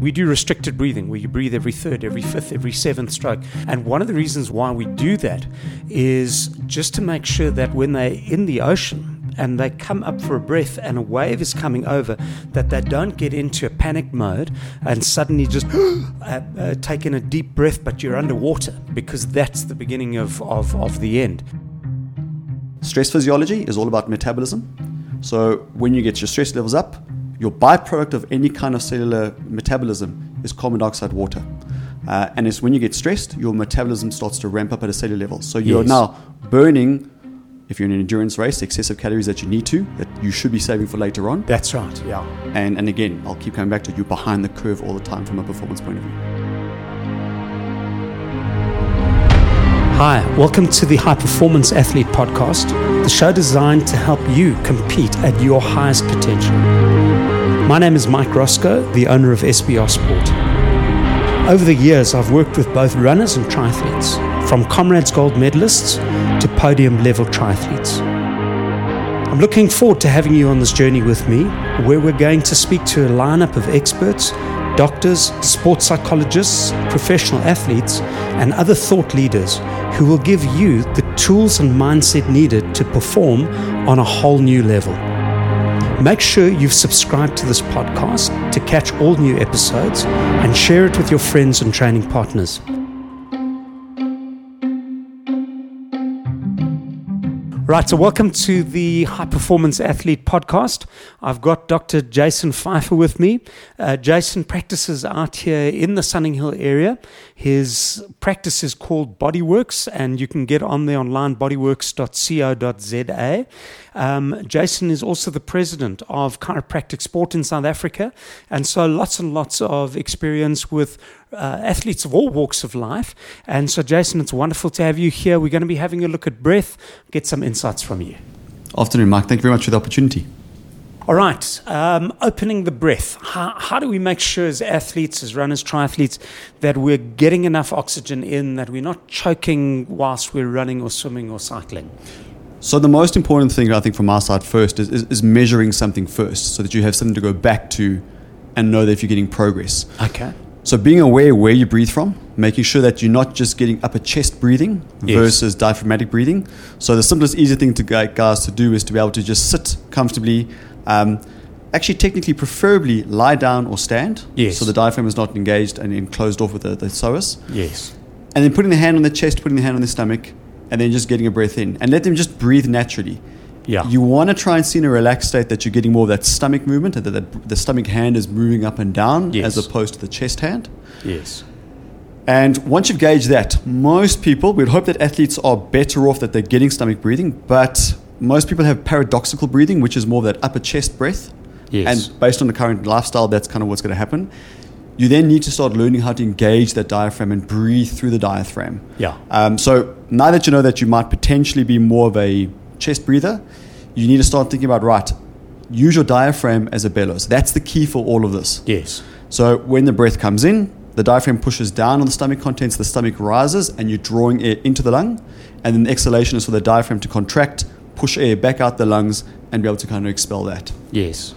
We do restricted breathing where you breathe every third, every fifth, every seventh stroke. And one of the reasons why we do that is just to make sure that when they're in the ocean, and they come up for a breath and a wave is coming over, that they don't get into a panic mode and suddenly just uh, uh, take in a deep breath, but you're underwater because that's the beginning of, of, of the end. Stress physiology is all about metabolism. So when you get your stress levels up, your byproduct of any kind of cellular metabolism is carbon dioxide water. Uh, and it's when you get stressed, your metabolism starts to ramp up at a cellular level. So you're Yes. now burning, if you're in an endurance race, excessive calories that you need to, that you should be saving for later on. That's right, yeah. And, and again, I'll keep coming back to you behind the curve all the time from a performance point of view. Hi, welcome to the High Performance Athlete Podcast, the show designed to help you compete at your highest potential. My name is Mike Roscoe, the owner of SBR Sport. Over the years, I've worked with both runners and triathletes, from Comrades Gold medalists to podium level triathletes. I'm looking forward to having you on this journey with me, where we're going to speak to a lineup of experts, doctors, sports psychologists, professional athletes, and other thought leaders who will give you the tools and mindset needed to perform on a whole new level. Make sure you've subscribed to this podcast to catch all new episodes and share it with your friends and training partners. Right, so welcome to the High Performance Athlete Podcast. I've got Dr. Jason Fyfer with me. Uh, Jason practices out here in the Sunninghill area. His practice is called Bodyworks, and you can get on there online, bodyworks.co.za. Um, Jason is also the president of Chiropractic Sport in South Africa, and so lots and lots of experience with uh, athletes of all walks of life. And so, Jason, it's wonderful to have you here. We're going to be having a look at breath, get some insights from you. Afternoon, Mike. Thank you very much for the opportunity. All right, um, opening the breath. How, how do we make sure, as athletes, as runners, triathletes, that we're getting enough oxygen in, that we're not choking whilst we're running or swimming or cycling? So the most important thing I think from our side first is, is, is measuring something first, so that you have something to go back to, and know that if you're getting progress. Okay. So being aware where you breathe from, making sure that you're not just getting upper chest breathing Yes. versus diaphragmatic breathing. So the simplest, easy thing to gu- guys to do is to be able to just sit comfortably. Um, actually, technically, preferably lie down or stand. Yes. So the diaphragm is not engaged and then closed off with the, the psoas. Yes. And then putting the hand on the chest, putting the hand on the stomach, and then just getting a breath in. And let them just breathe naturally. Yeah. You want to try and see in a relaxed state that you're getting more of that stomach movement, and that the, the stomach hand is moving up and down Yes. as opposed to the chest hand. yes. And once you've gauged that, most people, we'd hope that athletes are better off that they're getting stomach breathing, but most people have paradoxical breathing, which is more of that upper chest breath. Yes. And based on the current lifestyle, that's kind of what's going to happen. You then need to start learning how to engage that diaphragm and breathe through the diaphragm. Yeah. Um, so now that you know that you might potentially be more of a chest breather, you need to start thinking about right. Use your diaphragm as a bellows. That's the key for all of this. Yes. So when the breath comes in, the diaphragm pushes down on the stomach contents, the stomach rises, and you're drawing air into the lung. And then the exhalation is for the diaphragm to contract, push air back out the lungs, and be able to kind of expel that. Yes.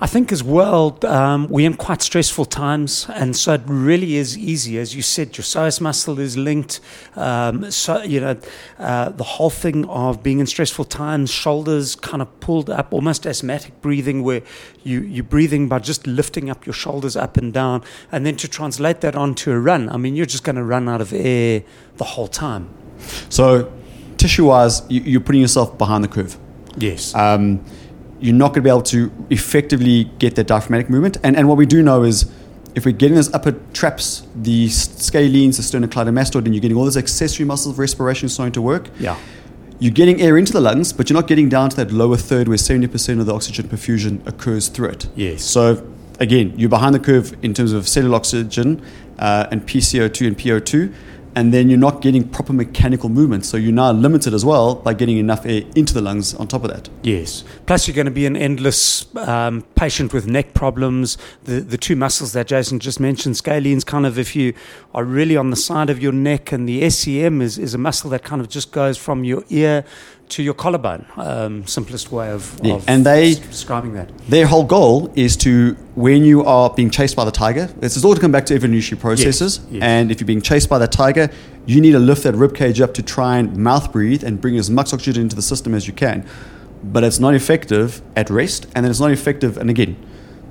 I think as well, um, we're in quite stressful times, and so it really is easy. As you said, your psoas muscle is linked. Um, so, you know, uh, the whole thing of being in stressful times, shoulders kind of pulled up, almost asthmatic breathing, where you, you're breathing by just lifting up your shoulders up and down. And then to translate that onto a run, I mean, you're just going to run out of air the whole time. So, tissue wise, you, you're putting yourself behind the curve. Yes. Um, you're not going to be able to effectively get that diaphragmatic movement. And, and what we do know is if we're getting those upper traps, the scalenes, the sternocleidomastoid, and you're getting all those accessory muscles of respiration starting to work, yeah. you're getting air into the lungs, but you're not getting down to that lower third where 70% of the oxygen perfusion occurs through it. Yes. So, again, you're behind the curve in terms of cellular oxygen uh, and PCO2 and PO2, and then you're not getting proper mechanical movement. So, you're now limited as well by getting enough air into the lungs on top of that. Yes. Plus, you're going to be an endless um, patient with neck problems. The the two muscles that Jason just mentioned, scalenes, kind of if you are really on the side of your neck, and the SCM is, is a muscle that kind of just goes from your ear to your collarbone. Um, simplest way of, Yeah, of and they- describing that. Their whole goal is to, when you are being chased by the tiger, this is all to come back to evolutionary processes. yes. And if you're being chased by that tiger, you need to lift that rib cage up to try and mouth breathe and bring as much oxygen into the system as you can. But it's not effective at rest, and then it's not effective. And again,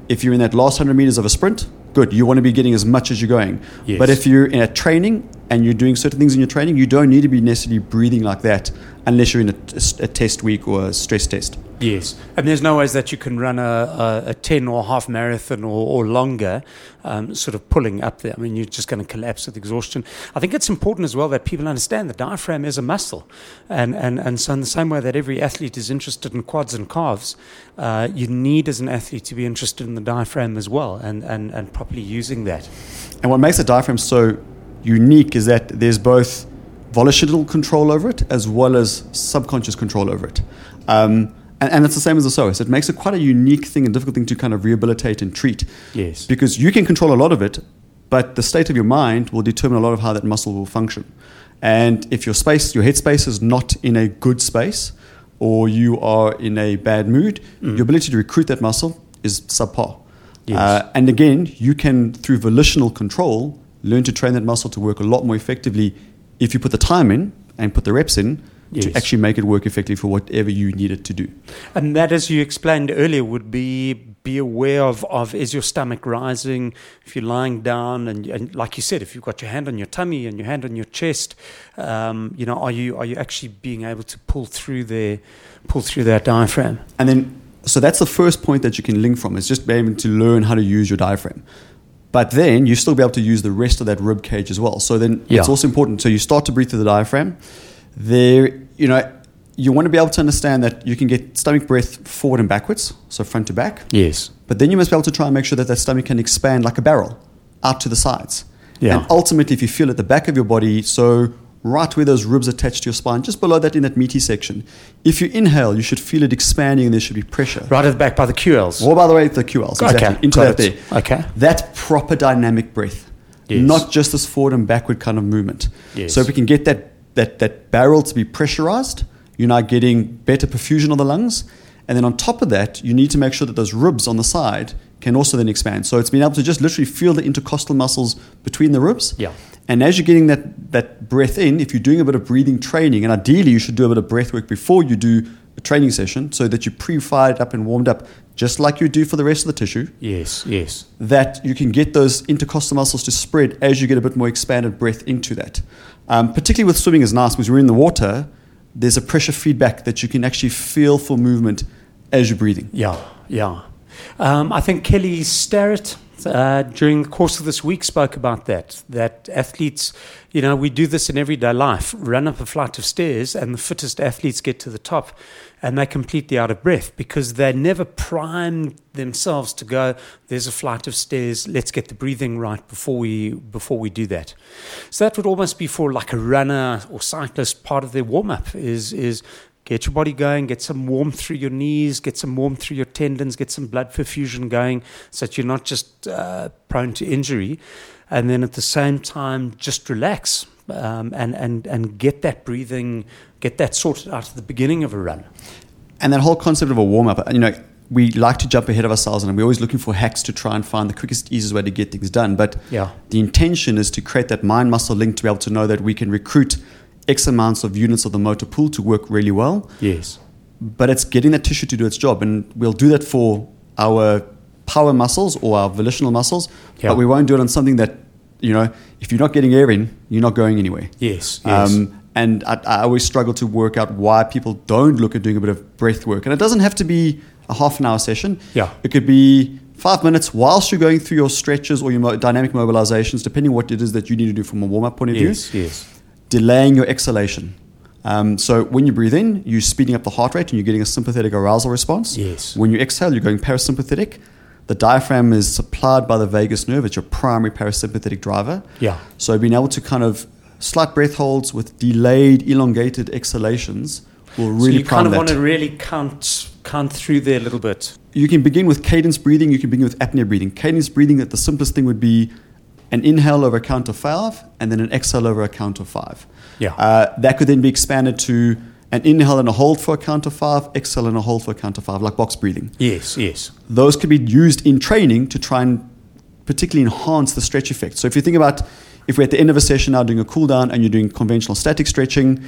if you're in that last 100 meters of a sprint, good. You want to be getting as much as you're going. Yes. But if you're in a training and you're doing certain things in your training, you don't need to be necessarily breathing like that unless you're in a, a test week or a stress test. Yes, and there's no ways that you can run a, a, a 10 or half marathon or, or longer, um, sort of pulling up there. I mean, you're just going to collapse with exhaustion. I think it's important as well that people understand the diaphragm is a muscle. And, and, and so, in the same way that every athlete is interested in quads and calves, uh, you need as an athlete to be interested in the diaphragm as well and, and, and properly using that. And what makes the diaphragm so unique is that there's both volitional control over it as well as subconscious control over it. Um, and, and it's the same as the psoas. It makes it quite a unique thing and difficult thing to kind of rehabilitate and treat. Yes. Because you can control a lot of it, but the state of your mind will determine a lot of how that muscle will function. And if your space, your headspace is not in a good space, or you are in a bad mood, your ability to recruit that muscle is subpar. Yes. Uh, and again, you can, through volitional control, learn to train that muscle to work a lot more effectively if you put the time in and put the reps in Yes. to actually make it work effectively for whatever you need it to do. And that, as you explained earlier, would be be aware of, of is your stomach rising? If you're lying down, and, and like you said, if you've got your hand on your tummy and your hand on your chest, um, you know, are you are you actually being able to pull through the pull through that diaphragm? And then, so that's the first point that you can link from is just being able to learn how to use your diaphragm. But then you still be able to use the rest of that rib cage as well. So then Yeah. it's also important. So you start to breathe through the diaphragm. There, you know, you want to be able to understand that you can get stomach breath forward and backwards, so front to back. Yes. But then you must be able to try and make sure that that stomach can expand like a barrel out to the sides. Yeah. And ultimately, if you feel at the back of your body, so right where those ribs attach to your spine, just below that in that meaty section, if you inhale, you should feel it expanding and there should be pressure. Right at the back by the QLs. Or by the way, the QLs, exactly. Okay, Into got that it. there. Okay. That's proper dynamic breath. Yes. Not just this forward and backward kind of movement. Yes. So if we can get that, that, that barrel to be pressurized, you're now getting better perfusion of the lungs. And then on top of that, you need to make sure that those ribs on the side can also then expand. So it's being able to just literally feel the intercostal muscles between the ribs. Yeah. And as you're getting that, that breath in, if you're doing a bit of breathing training, and ideally you should do a bit of breath work before you do a training session so that you pre-fired up and warmed up, just like you do for the rest of the tissue, Yes. Yes. that you can get those intercostal muscles to spread as you get a bit more expanded breath into that. Um, particularly with swimming is nice because you're in the water, there's a pressure feedback that you can actually feel for movement as you're breathing. Yeah, yeah. Um, I think Kelly Starrett uh, during the course of this week spoke about that. That athletes, you know, we do this in everyday life run up a flight of stairs, and the fittest athletes get to the top and they're completely out of breath because they never primed themselves to go, there's a flight of stairs, let's get the breathing right before we, before we do that. So that would almost be for like a runner or cyclist part of their warm up is, is Get your body going, get some warmth through your knees, get some warmth through your tendons, get some blood perfusion going so that you're not just uh, prone to injury. And then at the same time, just relax um, and, and, and get that breathing, get that sorted out at the beginning of a run. And that whole concept of a warm up, you know, we like to jump ahead of ourselves and we're always looking for hacks to try and find the quickest, easiest way to get things done. But Yeah. the intention is to create that mind muscle link to be able to know that we can recruit X amounts of units of the motor pool to work really well. Yes. But it's getting that tissue to do its job. And we'll do that for our power muscles or our volitional muscles, Yeah. but we won't do it on something that, you know, if you're not getting air in, you're not going anywhere. Yes. Yes. Um, and I, I always struggle to work out why people don't look at doing a bit of breath work. And it doesn't have to be a half an hour session. Yeah. It could be five minutes whilst you're going through your stretches or your mo- dynamic mobilizations, depending what it is that you need to do from a warm up point of view. yes. Yes. Delaying your exhalation. Um, so when you breathe in, you're speeding up the heart rate and you're getting a sympathetic arousal response. Yes. When you exhale, you're going parasympathetic. The diaphragm is supplied by the vagus nerve. It's your primary parasympathetic driver. Yeah. So being able to kind of slight breath holds with delayed, elongated exhalations will really so you kind of that. want to really count count through there a little bit. You can begin with cadence breathing. You can begin with apnea breathing. Cadence breathing, that the simplest thing would be an inhale over a count of five and then an exhale over a count of five. Yeah. Uh, that could then be expanded to an inhale and a hold for a count of five, exhale and a hold for a count of five, like box breathing. Yes, yes. Those could be used in training to try and particularly enhance the stretch effect. So if you think about if we're at the end of a session now doing a cool down and you're doing conventional static stretching,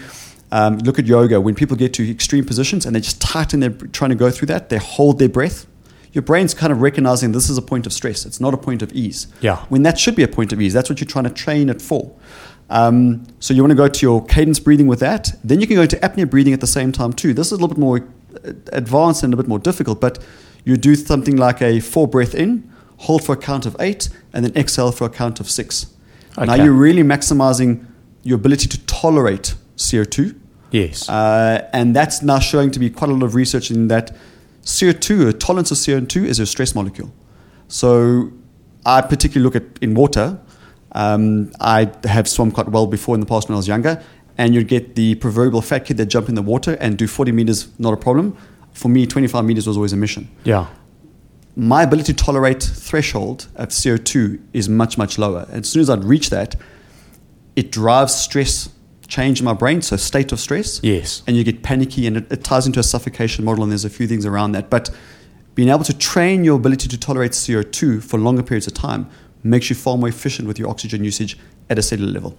um, look at yoga. When people get to extreme positions and they just tighten, they're trying to go through that, they hold their breath. Your brain's kind of recognizing this is a point of stress. It's not a point of ease. Yeah. When that should be a point of ease. That's what you're trying to train it for. Um, so you want to go to your cadence breathing with that. Then you can go to apnea breathing at the same time too. This is a little bit more uh, advanced and a bit more difficult, but you do something like a four breath in, hold for a count of eight, and then exhale for a count of six. Okay. Now you're really maximizing your ability to tolerate CO2. Yes. Uh, and that's now showing to be quite a lot of research in that CO2, a tolerance of CO2 is a stress molecule. So I particularly look at in water. Um, I have swum quite well before in the past when I was younger, and you'd get the proverbial fat kid that jump in the water and do 40 meters, not a problem. For me, 25 meters was always a mission. yeah. My ability to tolerate threshold of CO2 is much, much lower. And as soon as I'd reach that, it drives stress change in my brain, so state of stress. Yes. and you get panicky and it, it ties into a suffocation model and there's a few things around that. But being able to train your ability to tolerate co2 for longer periods of time makes you far more efficient with your oxygen usage at a cellular level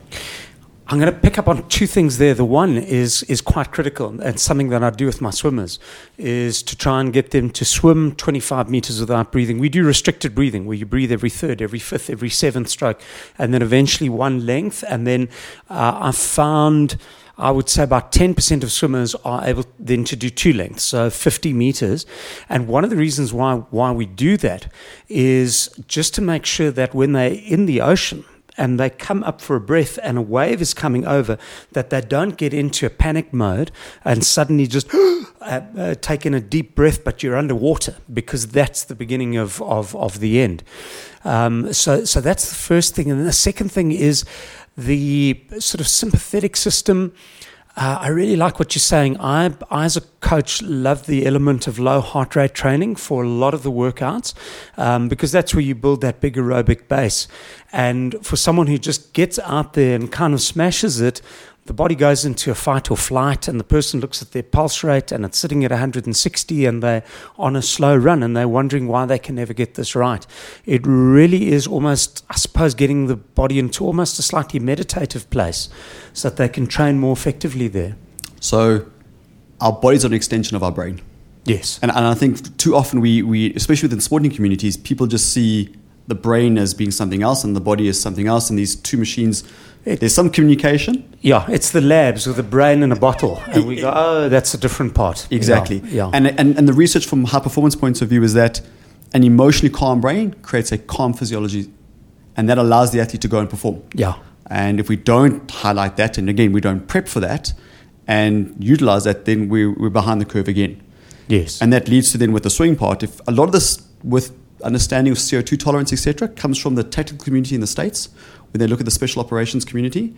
I'm going to pick up on two things there. The one is is quite critical, and something that I do with my swimmers is to try and get them to swim 25 meters without breathing. We do restricted breathing, where you breathe every third, every fifth, every seventh stroke, and then eventually one length. And then uh, I found. I would say about 10% of swimmers are able then to do two lengths, so 50 meters. And one of the reasons why, why we do that is just to make sure that when they're in the ocean, and they come up for a breath and a wave is coming over, that they don't get into a panic mode and suddenly just uh, uh, take in a deep breath, but you're underwater because that's the beginning of, of, of the end. Um, so, so that's the first thing. And the second thing is the sort of sympathetic system. Uh, I really like what you're saying. I, I, as a coach, love the element of low heart rate training for a lot of the workouts um, because that's where you build that big aerobic base. And for someone who just gets out there and kind of smashes it, the body goes into a fight or flight, and the person looks at their pulse rate and it's sitting at 160, and they're on a slow run, and they're wondering why they can never get this right. It really is almost, I suppose, getting the body into almost a slightly meditative place so that they can train more effectively there. so our bodies are an extension of our brain Yes. and, and i think too often we, we especially within sporting communities people just see the brain as being something else and the body as something else and these two machines It- there's some communication Yeah, it's the labs with a brain in a bottle, and we go, oh, that's a different part. Exactly. Yeah. yeah. And, and, and the research from high performance points of view is that an emotionally calm brain creates a calm physiology, and that allows the athlete to go and perform. yeah. And if we don't highlight that, and again, we don't prep for that and utilize that, then we're, we're behind the curve again. Yes. And that leads to then with the swing part, if a lot of this with understanding of CO2 tolerance, etc., comes from the tactical community in the States, when they look at the special operations community.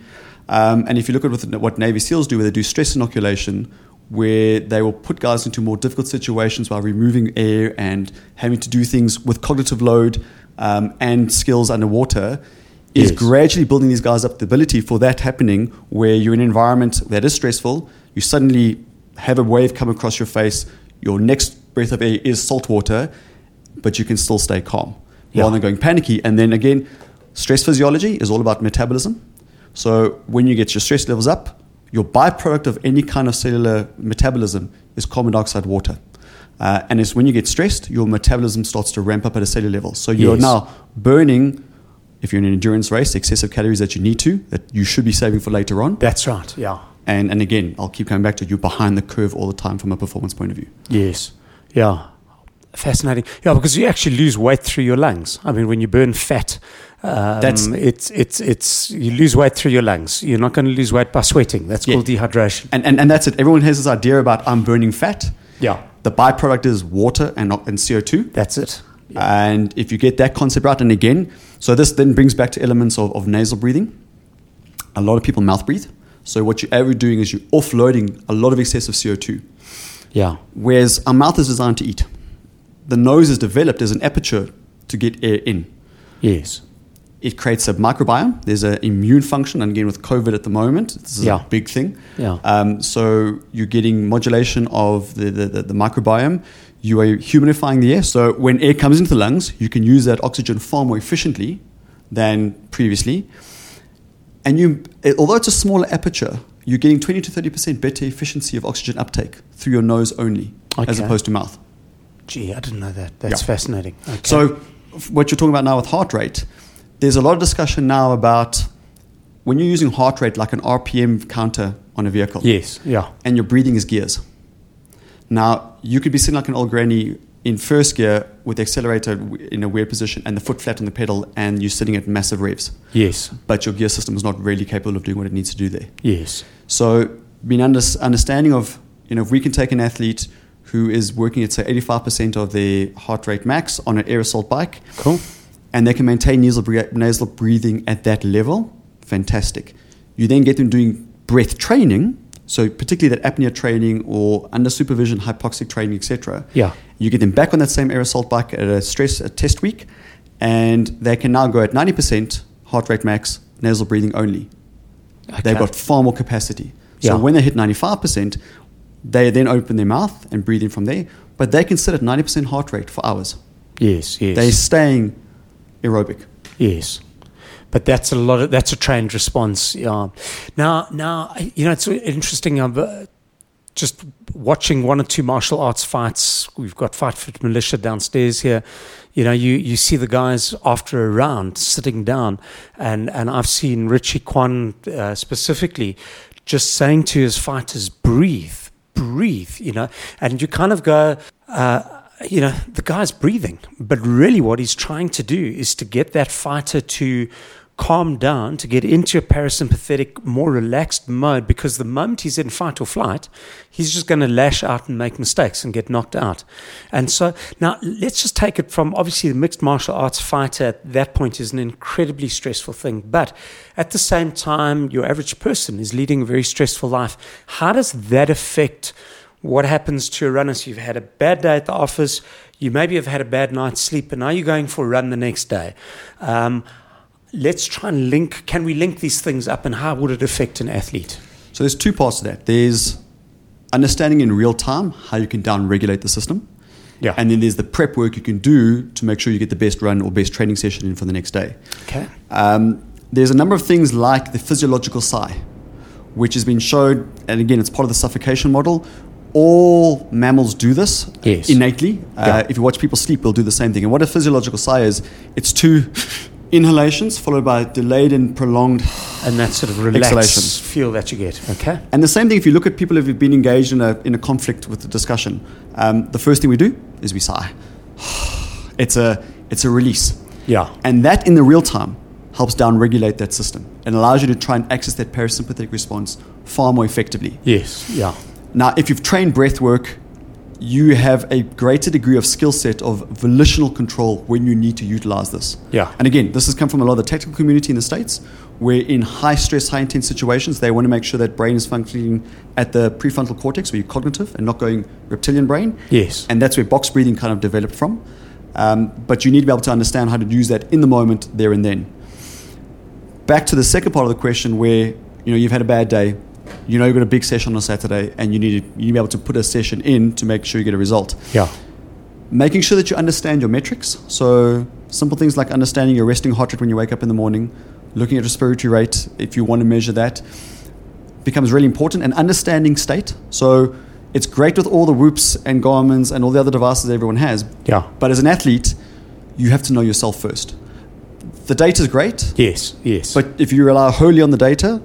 Um, and if you look at what, what Navy SEALs do, where they do stress inoculation, where they will put guys into more difficult situations by removing air and having to do things with cognitive load um, and skills underwater, is Yes. gradually building these guys up the ability for that happening where you're in an environment that is stressful, you suddenly have a wave come across your face, your next breath of air is salt water, but you can still stay calm Yeah. rather than going panicky. And then again, stress physiology is all about metabolism. So when you get your stress levels up, your byproduct of any kind of cellular metabolism is carbon dioxide water. Uh, and it's when you get stressed, your metabolism starts to ramp up at a cellular level. So you're Yes. now burning, if you're in an endurance race, excessive calories that you need to, that you should be saving for later on. That's right. Yeah. And, and again, I'll keep coming back to you're behind the curve all the time from a performance point of view. Yes. Yeah. Fascinating. Yeah, because you actually lose weight through your lungs. I mean, when you burn fat, um, That's- it's it's it's you lose weight through your lungs. You're not going to lose weight by sweating. That's Yeah. called dehydration. And, and, and that's it. Everyone has this idea about I'm burning fat. Yeah. The byproduct is water and, and CO2. That's it. And if you get that concept right, and again, so this then brings back to elements of, of nasal breathing. A lot of people mouth breathe. So what you're ever doing is you're offloading a lot of excessive CO2. Yeah. Whereas our mouth is designed to eat. The nose is developed as an aperture to get air in. Yes. it creates a microbiome. There's an immune function, and again with COVID at the moment, this is Yeah. a big thing. Yeah. Um, so you're getting modulation of the, the, the, the microbiome. You are humidifying the air. So when air comes into the lungs, you can use that oxygen far more efficiently than previously. And you, although it's a smaller aperture, you're getting 20 to 30% better efficiency of oxygen uptake through your nose only, as opposed to mouth. Gee, I didn't know that. That's Yeah. fascinating. Okay. So, what you're talking about now with heart rate, there's a lot of discussion now about when you're using heart rate like an RPM counter on a vehicle, yes, yeah, and your breathing is gears. Now, you could be sitting like an old granny in first gear with the accelerator in a weird position and the foot flat on the pedal, and you're sitting at massive revs, yes, but your gear system is not really capable of doing what it needs to do there. yes, So, being under, understanding of, you know, if we can take an athlete who is working at say 85% of their heart rate max on an aerosol bike, cool. and they can maintain nasal, bre- nasal breathing at that level, fantastic. You then get them doing breath training, so particularly that apnea training or under supervision hypoxic training, etc. Yeah. You get them back on that same aerosol bike at a stress a test week, and they can now go at 90% heart rate max, nasal breathing only. They've got far more capacity. So Yeah. when they hit 95%, they then open their mouth and breathe in from there, but they can sit at 90% heart rate for hours. Yes, yes, They're staying aerobic. yes. But that's a lot of that's a trained response. Yeah. Now, now you know it's interesting. I'm uh, just watching one or two martial arts fights. We've got Fight Fit Militia downstairs here. You know, you, you see the guys after a round sitting down, and, and I've seen Richie Kwan uh, specifically just saying to his fighters, breathe, breathe, you know, and you kind of go, uh, you know, the guy's breathing, but really what he's trying to do is to get that fighter to calm down, to get into a parasympathetic, more relaxed mode, because the moment he's in fight or flight, he's just going to lash out and make mistakes and get knocked out. And so now let's just take it from obviously the mixed martial arts fighter at that point is an incredibly stressful thing, but at the same time, your average person is leading a very stressful life. How does that affect? what happens to a runner. So you've had a bad day at the office, you maybe have had a bad night's sleep, and now you're going for a run the next day. Um, let's try and link. Can we link these things up, and how would it affect an athlete? So there's two parts to that. There's understanding in real time how you can down regulate the system. Yeah. And then there's the prep work you can do to make sure you get the best run or best training session in for the next day. Okay. Um, there's a number of things like the physiological sigh, which has been shown, and again, it's part of the suffocation model. All mammals do this Yes. innately. Uh, If you watch people sleep, they'll do the same thing. And what a physiological sigh is, it's two inhalations followed by delayed and prolonged And that sort of relaxed Exhalation. feel that you get. Okay. And the same thing if you look at people who've been engaged in a, in a conflict with the discussion, um, the first thing we do is we sigh. It's a, it's a release. Yeah. And that in the real time helps down regulate that system and allows you to try and access that parasympathetic response far more effectively. Yes. Yeah. Now, if you've trained breath work, you have a greater degree of skill set of volitional control when you need to utilize this. Yeah. And again, this has come from a lot of the technical community in the States, where in high stress, high intense situations, they want to make sure that brain is functioning at the prefrontal cortex, where you're cognitive and not going reptilian brain. Yes. And that's where box breathing kind of developed from. Um, but you need to be able to understand how to use that in the moment, there and then. Back to the second part of the question, where you know you've had a bad day, you know you've got a big session on Saturday, and you need to, you need to be able to put a session in to make sure you get a result. Yeah. Making sure that you understand your metrics. So simple things like understanding your resting heart rate when you wake up in the morning, looking at respiratory rate if you want to measure that, becomes really important. And understanding state. So it's great with all the whoops and Garmin's and all the other devices everyone has. Yeah. But as an athlete, you have to know yourself first. The data is great, Yes. Yes. but if you rely wholly on the data,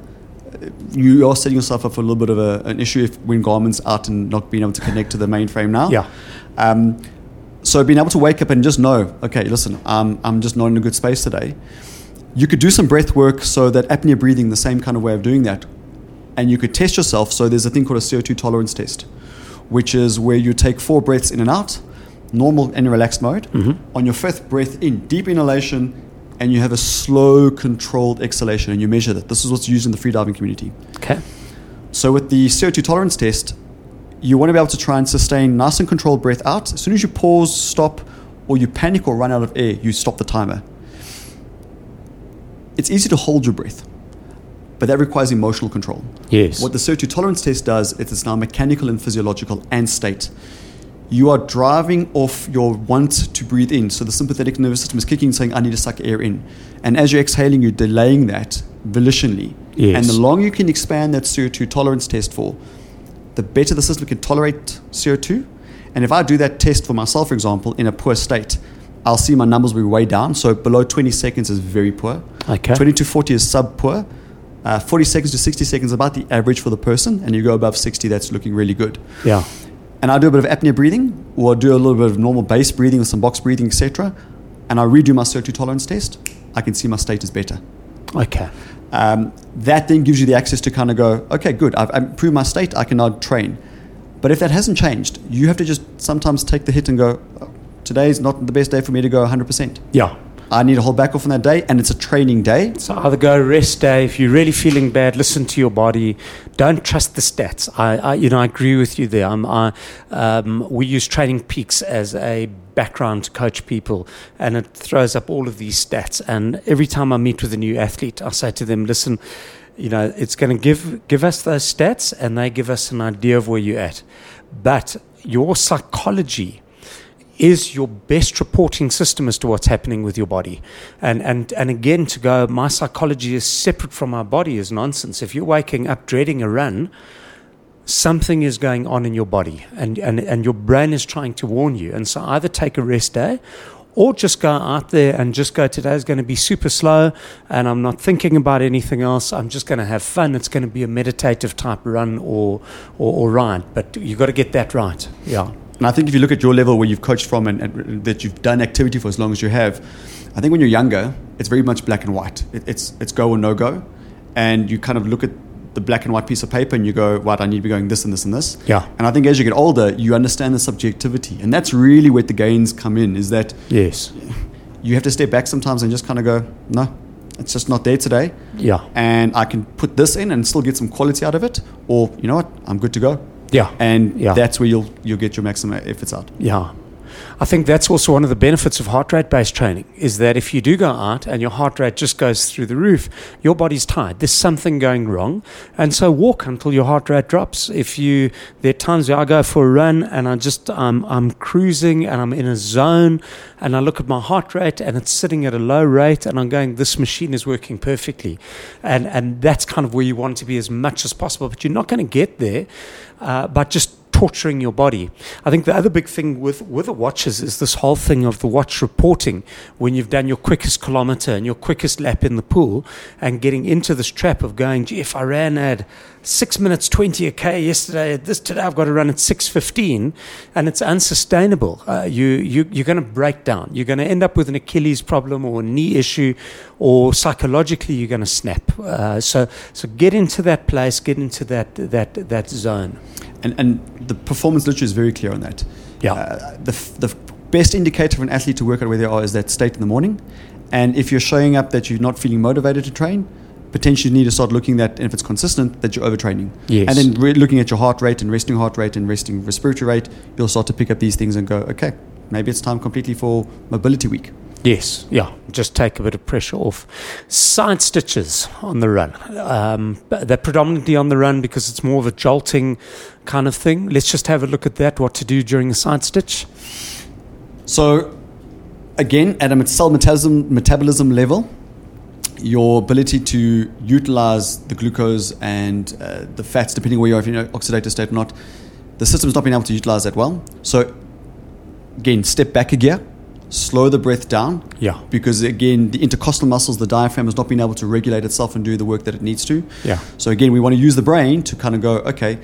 you are setting yourself up for a little bit of a, an issue if when Garmin's out and not being able to connect to the mainframe now. Yeah. Um, so being able to wake up and just know, okay, listen, um, I'm just not in a good space today. You could do some breath work so that apnea breathing, the same kind of way of doing that, and you could test yourself. So there's a thing called a CO2 tolerance test, which is where you take four breaths in and out, normal and relaxed mode. On your fifth breath in, deep inhalation, and you have a slow, controlled exhalation, and you measure that. This is what's used in the freediving community. okay. So with the CO2 tolerance test, you want to be able to try and sustain nice and controlled breath out. As soon as you pause, stop, or you panic or run out of air, you stop the timer. it's easy to hold your breath, but that requires emotional control. Yes. What the CO2 tolerance test does is it's now mechanical and physiological and state. You are driving off your want to breathe in. So the sympathetic nervous system is kicking, saying, I need to suck air in. And as you're exhaling, you're delaying that volitionally. Yes. And the longer you can expand that CO2 tolerance test for, the better the system can tolerate CO2. And if I do that test for myself, for example, in a poor state, I'll see my numbers will be way down. So below 20 seconds is very poor. Okay. 20 to 40 is sub poor. Uh, 40 seconds to 60 seconds is about the average for the person. And you go above 60, that's looking really good. Yeah. And I do a bit of apnea breathing, or I do a little bit of normal base breathing or some box breathing, etc. And I redo my CO2 tolerance test. I can see my state is better. Okay. Um, that then gives you the access to kind of go, okay, good, I've improved my state, I can now train. But if that hasn't changed, you have to just sometimes take the hit and go, oh, today's not the best day for me to go 100%. Yeah. I need to hold back off on that day, and it's a training day. So either go rest day if you're really feeling bad. Listen to your body. Don't trust the stats. I, I you know, I agree with you there. I, um, we use Training Peaks as a background to coach people, and it throws up all of these stats. And every time I meet with a new athlete, I say to them, "Listen, you know, it's going to give give us those stats, and they give us an idea of where you're at, but your psychology." Is your best reporting system as to what's happening with your body. And, and, and again, to go, my psychology is separate from my body is nonsense. If you're waking up dreading a run, something is going on in your body and, and, and your brain is trying to warn you. And so either take a rest day or just go out there and just go today is going to be super slow and I'm not thinking about anything else. I'm just going to have fun. It's going to be a meditative type run or, or, or ride. But you've got to get that right. Yeah. And I think if you look at your level where you've coached from and, and, that you've done activity for as long as you have, I think when you're younger, it's very much black and white. It, it's it's go or no go, and you kind of look at the black and white piece of paper and you go, "What I need to be going this and this and this." Yeah. And I think as you get older, you understand the subjectivity, and that's really where the gains come in. Is that Yes. you have to step back sometimes and just kind of go, "No, it's just not there today." Yeah. And I can put this in and still get some quality out of it, or you know what, I'm good to go. Yeah. And Yeah. that's where you'll you'll get your maximum efforts out. Yeah. I think that's also one of the benefits of heart rate based training is that if you do go out and your heart rate just goes through the roof, your body's tired. There's something going wrong. And so walk until your heart rate drops. If you, there are times where I go for a run and I just, um, I'm cruising and I'm in a zone and I look at my heart rate and it's sitting at a low rate and I'm going, this machine is working perfectly. And, and that's kind of where you want to be as much as possible. But you're not going to get there uh, by just torturing your body. I think the other big thing with, with the watches is this whole thing of the watch reporting when you've done your quickest kilometer and your quickest lap in the pool and getting into this trap of going, gee, if I ran at six minutes 20 a K yesterday, this today I've got to run at 6.15 and it's unsustainable. Uh, you, you, you're going to break down. You're going to end up with an Achilles problem or a knee issue or psychologically you're going to snap. Uh, so, so get into that place, get into that, that, that zone. And, and the performance literature is very clear on that. Yeah. Uh, the, f- the best indicator for an athlete to work out where they are is that state in the morning. And if you're showing up that you're not feeling motivated to train, potentially you need to start looking at, and if it's consistent, that you're overtraining. Yes. And then re- looking at your heart rate and resting heart rate and resting respiratory rate, you'll start to pick up these things and go, okay, maybe it's time completely for mobility week. Yes, yeah, just take a bit of pressure off. Side stitches on the run. Um, they're predominantly on the run because it's more of a jolting kind of thing. Let's just have a look at that, what to do during a side stitch. So, again, at a cell metabolism, metabolism level, your ability to utilize the glucose and uh, the fats, depending where you are, if you're in an oxidative state or not, the system's not being able to utilize that well. So, again, step back a gear, slow the breath down. Yeah. Because, again, the intercostal muscles, the diaphragm, has not been able to regulate itself and do the work that it needs to. Yeah. So, again, we want to use the brain to kind of go, okay,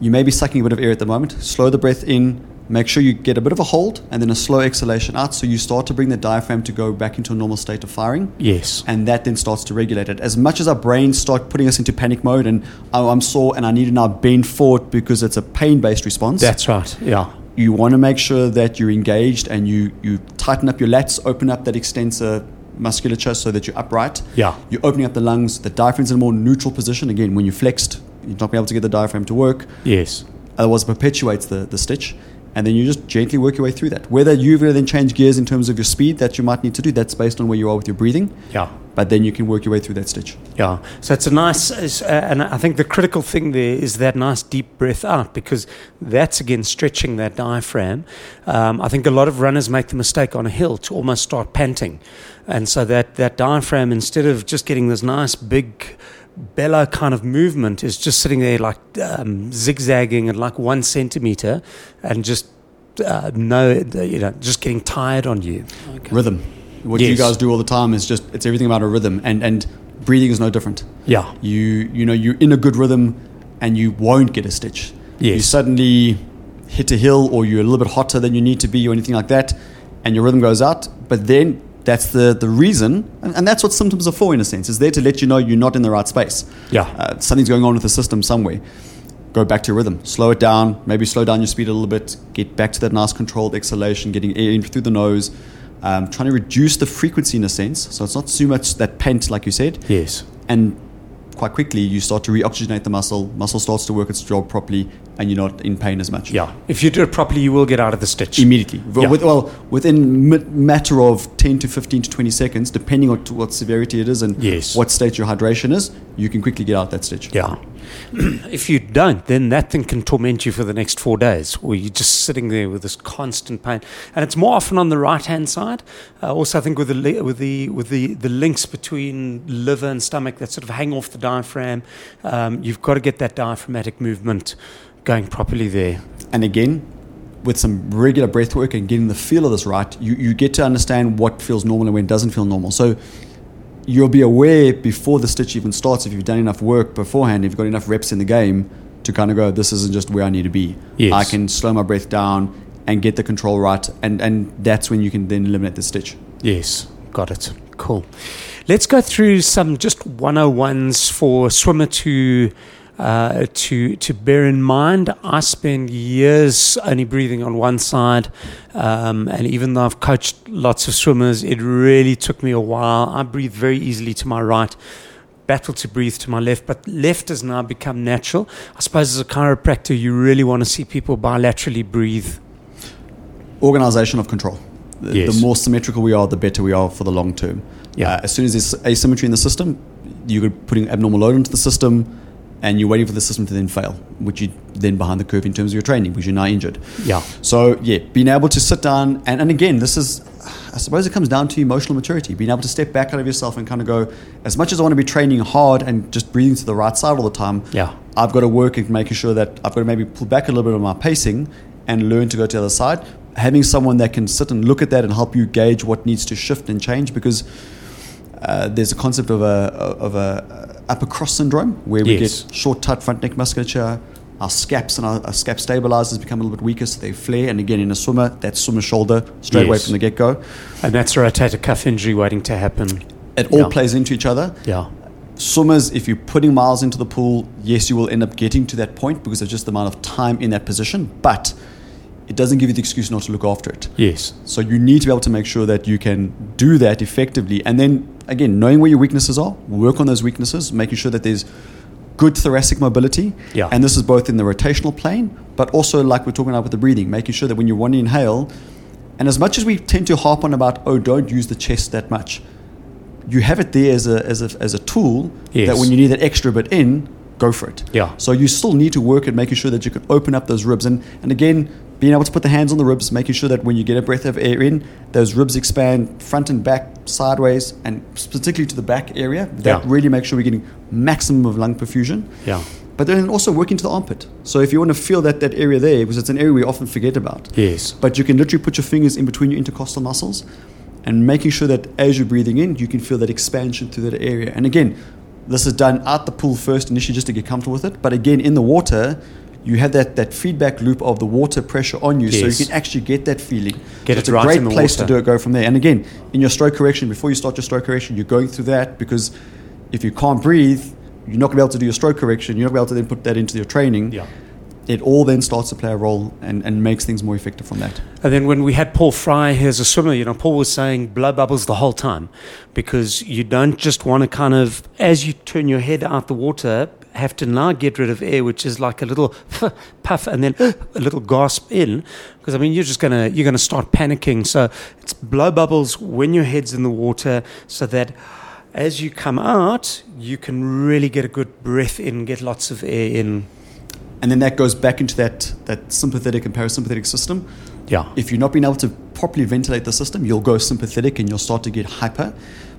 you may be sucking a bit of air at the moment, slow the breath in, make sure you get a bit of a hold and then a slow exhalation out so you start to bring the diaphragm to go back into a normal state of firing Yes. and that then starts to regulate it as much as our brains start putting us into panic mode and oh i'm sore and i need to now bend forward because it's a pain-based response That's right. Yeah. You want to make sure that you're engaged and you you tighten up your lats open up that extensor musculature so that you're upright. Yeah. you're opening up the lungs. The diaphragm's in a more neutral position. Again when you're flexed you're not be able to get the diaphragm to work. Yes. otherwise it perpetuates the, the stitch and then you just gently work your way through that. Whether you're going to then change gears in terms of your speed that you might need to do, that's based on where you are with your breathing. Yeah. But then you can work your way through that stitch. Yeah. So it's a nice, uh, and I think the critical thing there is that nice deep breath out because that's again stretching that diaphragm. Um, I think a lot of runners make the mistake on a hill to almost start panting. And so that, that diaphragm, instead of just getting this nice big bellow kind of movement, is just sitting there like um, zigzagging and like one centimeter and just uh, no, you know, just getting tired on you. Okay. Rhythm. What yes. you guys do all the time is just it's everything about a rhythm, and and breathing is no different. Yeah. You you know you're in a good rhythm, and you won't get a stitch. Yes. You suddenly hit a hill, or you're a little bit hotter than you need to be, or anything like that, and your rhythm goes out. But then that's the, the reason, and, and, that's what symptoms are for, in a sense, is there to let you know you're not in the right space. Yeah. Uh, something's going on with the system somewhere. Go back to your rhythm. Slow it down. Maybe slow down your speed a little bit. Get back to that nice controlled exhalation, getting air in through the nose. Um, trying to reduce the frequency in a sense. So it's not too much that pent, like you said. Yes. And quite quickly you start to reoxygenate the muscle, muscle starts to work its job properly, and you're not in pain as much. Yeah, if you do it properly, you will get out of the stitch immediately. Yeah. With, well, within a matter of 10 to 15 to 20 seconds, depending on what severity it is and yes. what state your hydration is, you can quickly get out that stitch. Yeah. if you don't, then that thing can torment you for the next four days, where you're just sitting there with this constant pain, and it's more often on the right hand side. Uh, also, I think with the with the with the the links between liver and stomach that sort of hang off the diaphragm, um, you've got to get that diaphragmatic movement going properly there. And again, with some regular breath work and getting the feel of this right, you, you get to understand what feels normal and when it doesn't feel normal. So you'll be aware before the stitch even starts if you've done enough work beforehand, if you've got enough reps in the game to kind of go, this isn't just where I need to be. Yes. I can slow my breath down and get the control right, and, and that's when you can then eliminate the stitch. Yes, got it. Cool. Let's go through some just 101s for swimmer to uh, to to bear in mind. I spend years only breathing on one side, um, and even though I've coached lots of swimmers, it really took me a while. I breathe very easily to my right. Battle to breathe to my left, but left has now become natural. I suppose as a chiropractor, you really want to see people bilaterally breathe. Organization of control. The, yes. the more symmetrical we are, the better we are for the long term. Yeah. Uh, as soon as there's asymmetry in the system, you're putting abnormal load into the system and you're waiting for the system to then fail, which you then behind the curve in terms of your training because you're now injured. Yeah. So yeah, being able to sit down and, and again, this is I suppose it comes down to emotional maturity, being able to step back out of yourself and kind of go, as much as I want to be training hard and just breathing to the right side all the time, yeah. I've got to work at making sure that I've got to maybe pull back a little bit on my pacing and learn to go to the other side. Having someone that can sit and look at that and help you gauge what needs to shift and change because uh, there's a concept of a of a upper cross syndrome where we yes. get short, tight front neck musculature. Our scaps and our, our, scap stabilizers become a little bit weaker, so they flare. And again, in a swimmer, that's swimmer shoulder straight yes. away from the get go. And that's a rotator cuff injury waiting to happen. It all yeah. plays into each other. Yeah. Swimmers, if you're putting miles into the pool, yes, you will end up getting to that point because of just the amount of time in that position. But it doesn't give you the excuse not to look after it. Yes. So you need to be able to make sure that you can do that effectively. And then, again, knowing where your weaknesses are, work on those weaknesses, making sure that there's good thoracic mobility. Yeah. And this is both in the rotational plane, but also like we're talking about with the breathing, making sure that when you want to inhale, and as much as we tend to harp on about, oh, don't use the chest that much, you have it there as a, as a, as a tool yes. that when you need that extra bit in, go for it. Yeah. So you still need to work at making sure that you can open up those ribs. And, and again, being able to put the hands on the ribs, making sure that when you get a breath of air in, those ribs expand front and back, sideways, and particularly to the back area. That Yeah. really makes sure we're getting maximum of lung perfusion. Yeah. But then also working to the armpit. So if you want to feel that, that area there, because it's an area we often forget about. Yes. But you can literally put your fingers in between your intercostal muscles and making sure that as you're breathing in, you can feel that expansion through that area. And again, this is done out the pool first initially just to get comfortable with it. But again, in the water, you have that, that feedback loop of the water pressure on you, so you can actually get that feeling. Get so it it's a right great in the place water. to do it. Go from there. And again, in your stroke correction, before you start your stroke correction, you're going through that because if you can't breathe, you're not going to be able to do your stroke correction. You're not going to be able to then put that into your training. Yeah. It all then starts to play a role and, and makes things more effective from that. And then when we had Paul Fry here as a swimmer, you know, Paul was saying blow bubbles the whole time because you don't just want to kind of, as you turn your head out the water, have to now get rid of air, which is like a little puff and then a little gasp in, because I mean you're just gonna you're gonna start panicking. So it's blow bubbles when your head's in the water, so that as you come out, you can really get a good breath in, get lots of air in. And then that goes back into that, that sympathetic and parasympathetic system. Yeah. If you're not being able to properly ventilate the system, you'll go sympathetic and you'll start to get hyper.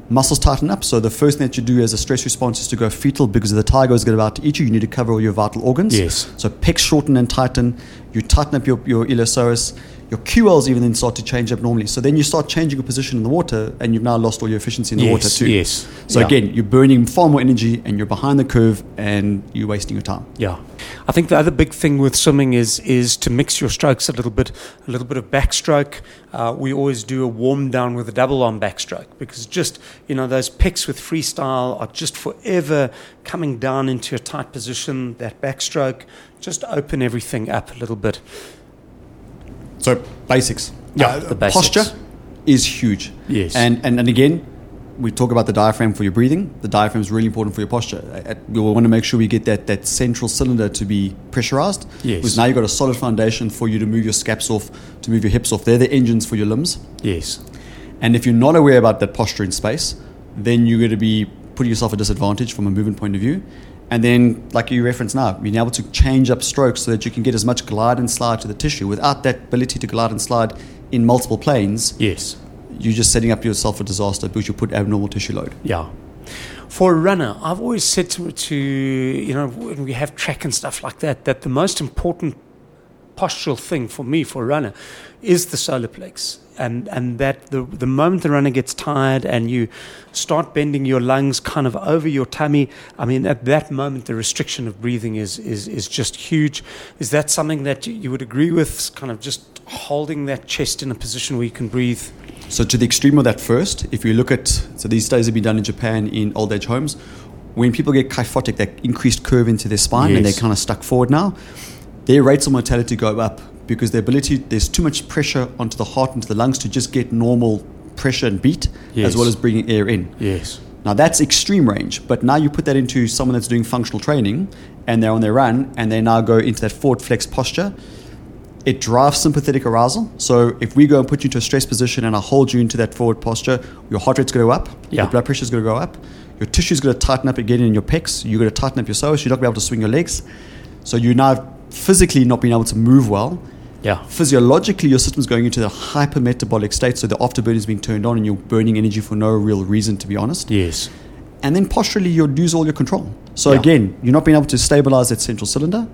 Muscles tighten up. So the first thing that you do as a stress response is to go fetal because if the tiger is about to eat you, you need to cover all your vital organs. Yes. So pecs shorten and tighten. You tighten up your, your iliopsoas your QLs even then start to change abnormally. So then you start changing your position in the water, and you've now lost all your efficiency in the yes, water too. Yes. So yeah. again, you're burning far more energy, and you're behind the curve, and you're wasting your time. Yeah, I think the other big thing with swimming is is to mix your strokes a little bit, a little bit of backstroke. Uh, we always do a warm down with a double arm backstroke because just you know those pecs with freestyle are just forever coming down into a tight position. That backstroke just open everything up a little bit. So basics. Yeah, uh, the basics. Posture is huge. Yes. And, and and again, we talk about the diaphragm for your breathing. The diaphragm is really important for your posture. We want to make sure we get that, that central cylinder to be pressurized. Yes. Because now you've got a solid foundation for you to move your scaps off, to move your hips off. They're the engines for your limbs. Yes. And if you're not aware about that posture in space, then you're going to be putting yourself at disadvantage from a movement point of view. And then, like you referenced now, being able to change up strokes so that you can get as much glide and slide to the tissue. Without that ability to glide and slide in multiple planes, Yes. you're just setting up yourself for disaster because you put abnormal tissue load. Yeah. For a runner, I've always said to, to you know when we have track and stuff like that that the most important postural thing for me for a runner is the solar plex and and that the the moment the runner gets tired and you start bending your lungs kind of over your tummy i mean at that moment the restriction of breathing is is is just huge. Is that something that you, you would agree with kind of just holding that chest in a position where you can breathe? So, to the extreme of that first, if you look at, so these studies have been done in Japan in old age homes, when people get kyphotic, that increased curve into their spine and they're kind of stuck forward now, their rates of mortality go up because their ability, there's too much pressure onto the heart and to the lungs to just get normal pressure and beat, Yes. as well as bringing air in. yes Now that's extreme range, but now you put that into someone that's doing functional training and they're on their run and they now go into that forward flex posture. It drives sympathetic arousal. So if we go and put you into a stress position and I hold you into that forward posture, your heart rate's going to go up, Yeah. your blood pressure's going to go up, your tissue's going to tighten up again in your pecs, you're going to tighten up your psoas, you're not going to be able to swing your legs. So you're now physically not being able to move well. Yeah Physiologically, your system's going into the hypermetabolic state, so the afterburn is being turned on and you're burning energy for no real reason, to be honest yes and then posturally you'll lose all your control. So Yeah. again, you're not being able to stabilize that central cylinder,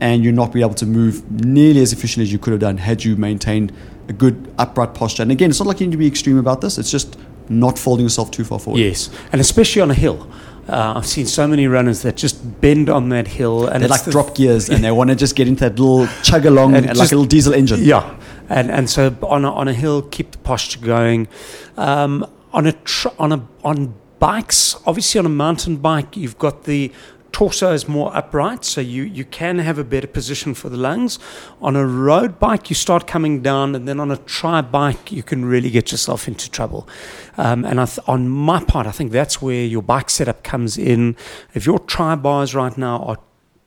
and you're not being able to move nearly as efficiently as you could have done had you maintained a good upright posture. And again, it's not like you need to be extreme about this. It's just not folding yourself too far forward. Yes, and especially on a hill. Uh, I've seen so many runners that just bend on that hill, and They like drop gears and they want to just get into that little chug along And like just- a little diesel engine. Yeah, and and so on a, on a hill, keep the posture going. Um, on a tr- on a on bikes, obviously on a mountain bike, you've got the torso is more upright, so you, you can have a better position for the lungs. On a road bike, you start coming down, and then on a tri bike, you can really get yourself into trouble. Um, and th- on my part, I think that's where your bike setup comes in. If your tri bars right now are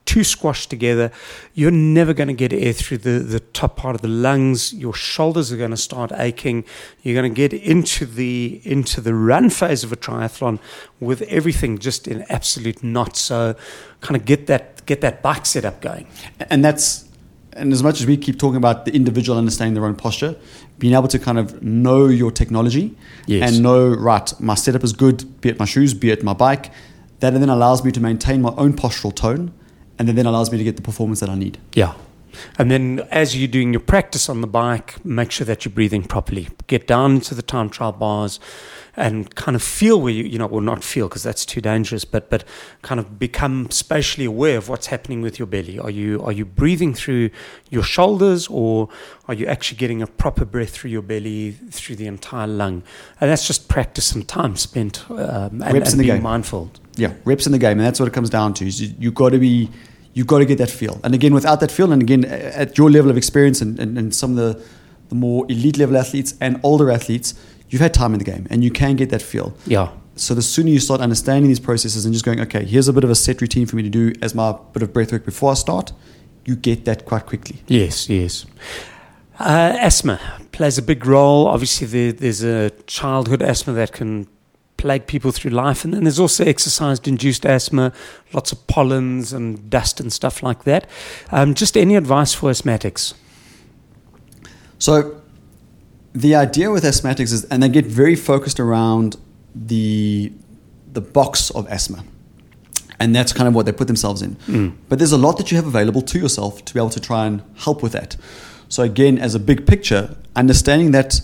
too squashed together, you're never going to get air through the, the top part of the lungs. Your shoulders are going to start aching. You're going to get into the into the run phase of a triathlon with everything just in absolute knots. So, kind of get that get that bike setup going. And that's and as much as we keep talking about the individual understanding their own posture, being able to kind of know your technology Yes. and know right, my setup is good, be it my shoes, be it my bike, that then allows me to maintain my own postural tone, and then, then allows me to get the performance that I need. Yeah. And then as you're doing your practice on the bike, make sure that you're breathing properly. Get down into the time trial bars and kind of feel where you, you know, well, not feel because that's too dangerous, but, but kind of become spatially aware of what's happening with your belly. Are you, are you breathing through your shoulders or are you actually getting a proper breath through your belly, through the entire lung? And that's just practice and time spent um, and, Reps and in the being game. mindful. Yeah, reps in the game, and that's what it comes down to. Is you, you've got to be, you've got to get that feel. And again, without that feel, and again, at your level of experience, and, and, and some of the, the more elite level athletes and older athletes, you've had time in the game, and you can get that feel. Yeah. So the sooner you start understanding these processes and just going, okay, here's a bit of a set routine for me to do as my bit of breath work before I start, you get that quite quickly. Yes, yes. Uh, asthma plays a big role. Obviously, there, there's a childhood asthma that can plague people through life, and then there's also exercise-induced asthma, lots of pollens and dust and stuff like that. Um, just any advice for asthmatics? So, the idea with asthmatics is, and they get very focused around the the box of asthma, and that's kind of what they put themselves in. Mm. But there's a lot that you have available to yourself to be able to try and help with that. So again, as a big picture, understanding that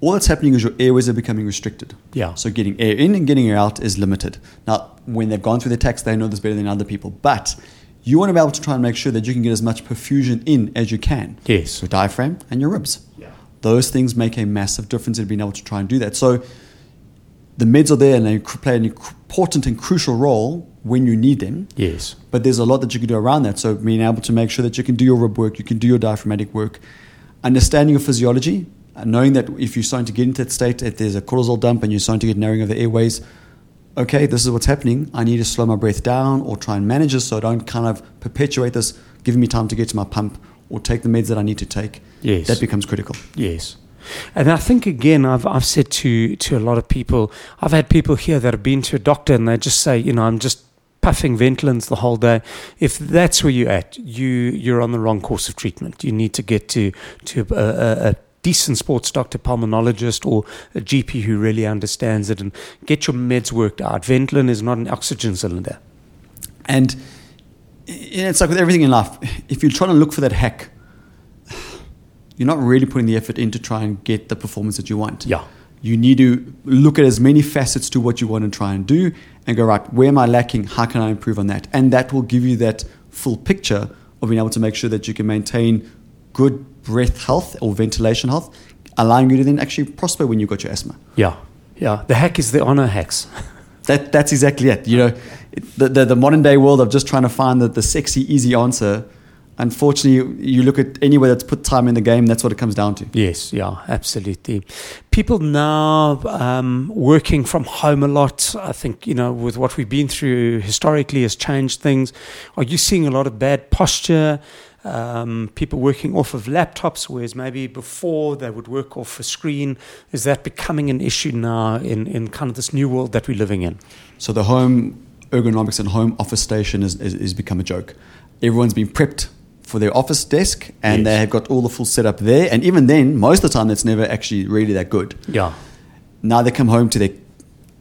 all that's happening is your airways are becoming restricted. Yeah. So getting air in and getting air out is limited. Now, when they've gone through the tax, they know this better than other people. But you want to be able to try and make sure that you can get as much perfusion in as you can. Yes. Your diaphragm and your ribs. Yeah. Those things make a massive difference in being able to try and do that. So the meds are there and they play an important and crucial role when you need them. Yes. But there's a lot that you can do around that. So being able to make sure that you can do your rib work, you can do your diaphragmatic work, understanding your physiology, Uh, knowing that if you're starting to get into that state, if there's a cortisol dump and you're starting to get narrowing of the airways, okay, this is what's happening. I need to slow my breath down or try and manage this so I don't kind of perpetuate this, giving me time to get to my pump or take the meds that I need to take. Yes. That becomes critical. Yes. And I think again, I've I've said to to a lot of people, I've had people here that have been to a doctor and they just say, you know, I'm just puffing Ventolins the whole day. If that's where you're at, you you're on the wrong course of treatment. You need to get to to a, a, a decent sports doctor, pulmonologist, or a GP who really understands it, and get your meds worked out. Ventolin is not an oxygen cylinder. And it's like with everything in life, if you're trying to look for that hack, you're not really putting the effort in to try and get the performance that you want. Yeah. You need to look at as many facets to what you want to try and do and go, right, where am I lacking? How can I improve on that? And that will give you that full picture of being able to make sure that you can maintain good breath health or ventilation health, allowing you to then actually prosper when you've got your asthma. Yeah, yeah. The hack is the honor hacks. That, that's exactly it. You know, the, the, the modern day world of just trying to find the, the sexy, easy answer. Unfortunately, you look at anywhere that's put time in the game, that's what it comes down to. Yes, yeah, absolutely. People now um, working from home a lot. I think you know, with what we've been through historically, has changed things. Are you seeing a lot of bad posture? Um, people working off of laptops, whereas maybe before they would work off a screen. Is that becoming an issue now in, in kind of this new world that we're living in? So the home ergonomics and home office station is, is, is become a joke. Everyone's been prepped for their office desk and Yes. they have got all the full setup there. And even then, most of the time, that's never actually really that good. Yeah, Now they come home to their,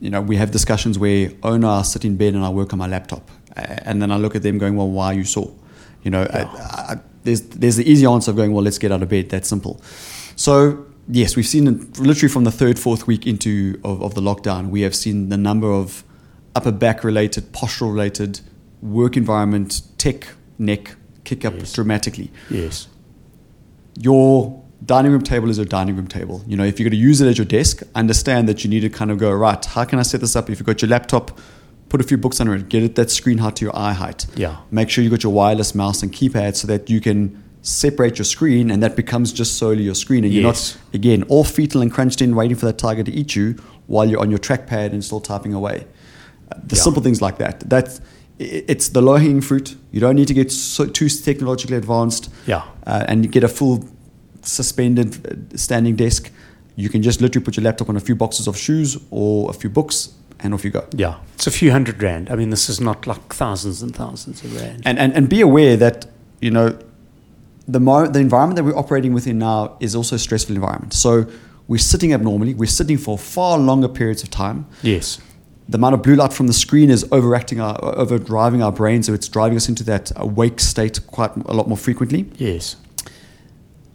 you know, we have discussions where, oh no, I sit in bed and I work on my laptop. And then I look at them going, well, why are you sore? You know, I, I, there's, there's the easy answer of going, well, let's get out of bed. That's simple. So, yes, we've seen literally from the third, fourth week into of, of the lockdown, we have seen the number of upper back related, postural related, work environment, tech, neck kick up Yes. dramatically yes, your dining room table is a dining room table. You know, if you're going to use it as your desk, understand that you need to kind of go, right, how can I set this up? If you've got your laptop, put a few books under it, get it that screen height to your eye height. Yeah. Make sure you got your wireless mouse and keypad so that you can separate your screen and that becomes just solely your screen. And Yes. you're not, again, all fetal and crunched in, waiting for that tiger to eat you while you're on your trackpad and still typing away. Uh, The Yeah. simple things like that. That's, it's the low hanging fruit. You don't need to get so, too technologically advanced yeah, uh, and you get a full suspended uh, standing desk. You can just literally put your laptop on a few boxes of shoes or a few books, and off you go. yeah. It's a few hundred rand. I mean, this is not like thousands and thousands of rand. And and, and be aware that you know the mo- the environment that we're operating within now is also a stressful environment. So we're sitting abnormally. We're sitting for far longer periods of time. yes, The amount of blue light from the screen is overacting our overdriving our brain, so it's driving us into that awake state quite a lot more frequently. yes,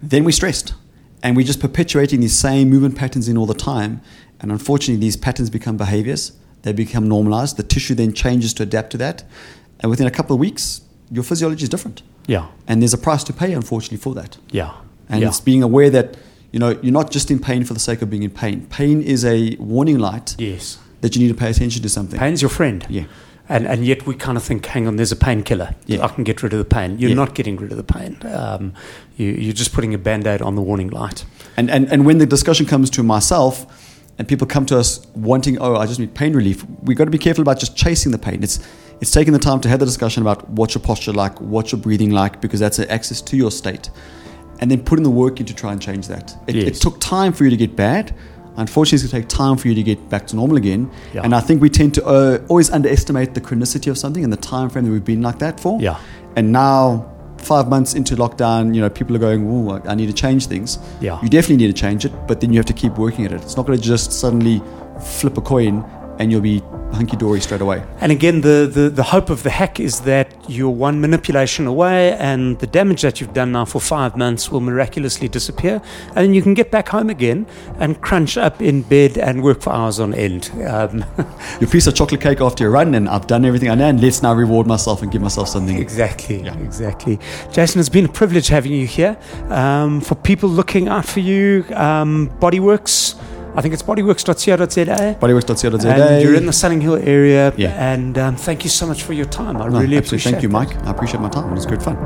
then we're stressed and we're just perpetuating these same movement patterns in all the time and unfortunately these patterns become behaviors they become normalized the tissue then changes to adapt to that and within a couple of weeks your physiology is different yeah, and there's a price to pay unfortunately for that yeah, and yeah. it's being aware that you know you're not just in pain for the sake of being in pain pain is a warning light yes. that you need to pay attention to something Pain's your friend. yeah And, and yet we kind of think, hang on, there's a painkiller. Yeah. I can get rid of the pain. You're Yeah. not getting rid of the pain. Um, you, you're just putting a band aid on the warning light. And, and, and when the discussion comes to myself, and people come to us wanting, oh, I just need pain relief. We've got to be careful about just chasing the pain. It's it's taking the time to have the discussion about what's your posture like, what's your breathing like, because that's an access to your state, and then putting the work in to try and change that. It, Yes. it took time for you to get bad. Unfortunately, it's going to take time for you to get back to normal again. Yeah. And I think we tend to uh, always underestimate the chronicity of something and the time frame that we've been like that for. Yeah. And now, five months into lockdown, you know, people are going, "Ooh, I- I need to change things." Yeah. You definitely need to change it, but then you have to keep working at it. It's not going to just suddenly flip a coin and you'll be hunky dory straight away. And again, the, the, the hope of the hack is that you're one manipulation away, and the damage that you've done now for five months will miraculously disappear. And then you can get back home again and crunch up in bed and work for hours on end. Um, Your piece of chocolate cake after your run, and I've done everything I know, and let's now reward myself and give myself something. exactly, Yeah. exactly. Jason, it's been a privilege having you here. Um, for people looking out for you, um, Bodyworks, I think it's bodyworks.co.za. Bodyworks.co.za. And you're in the Sunninghill area. Yeah. And um, thank you so much for your time. I No, really appreciate Thank you. Mike. I appreciate my time. It was good fun.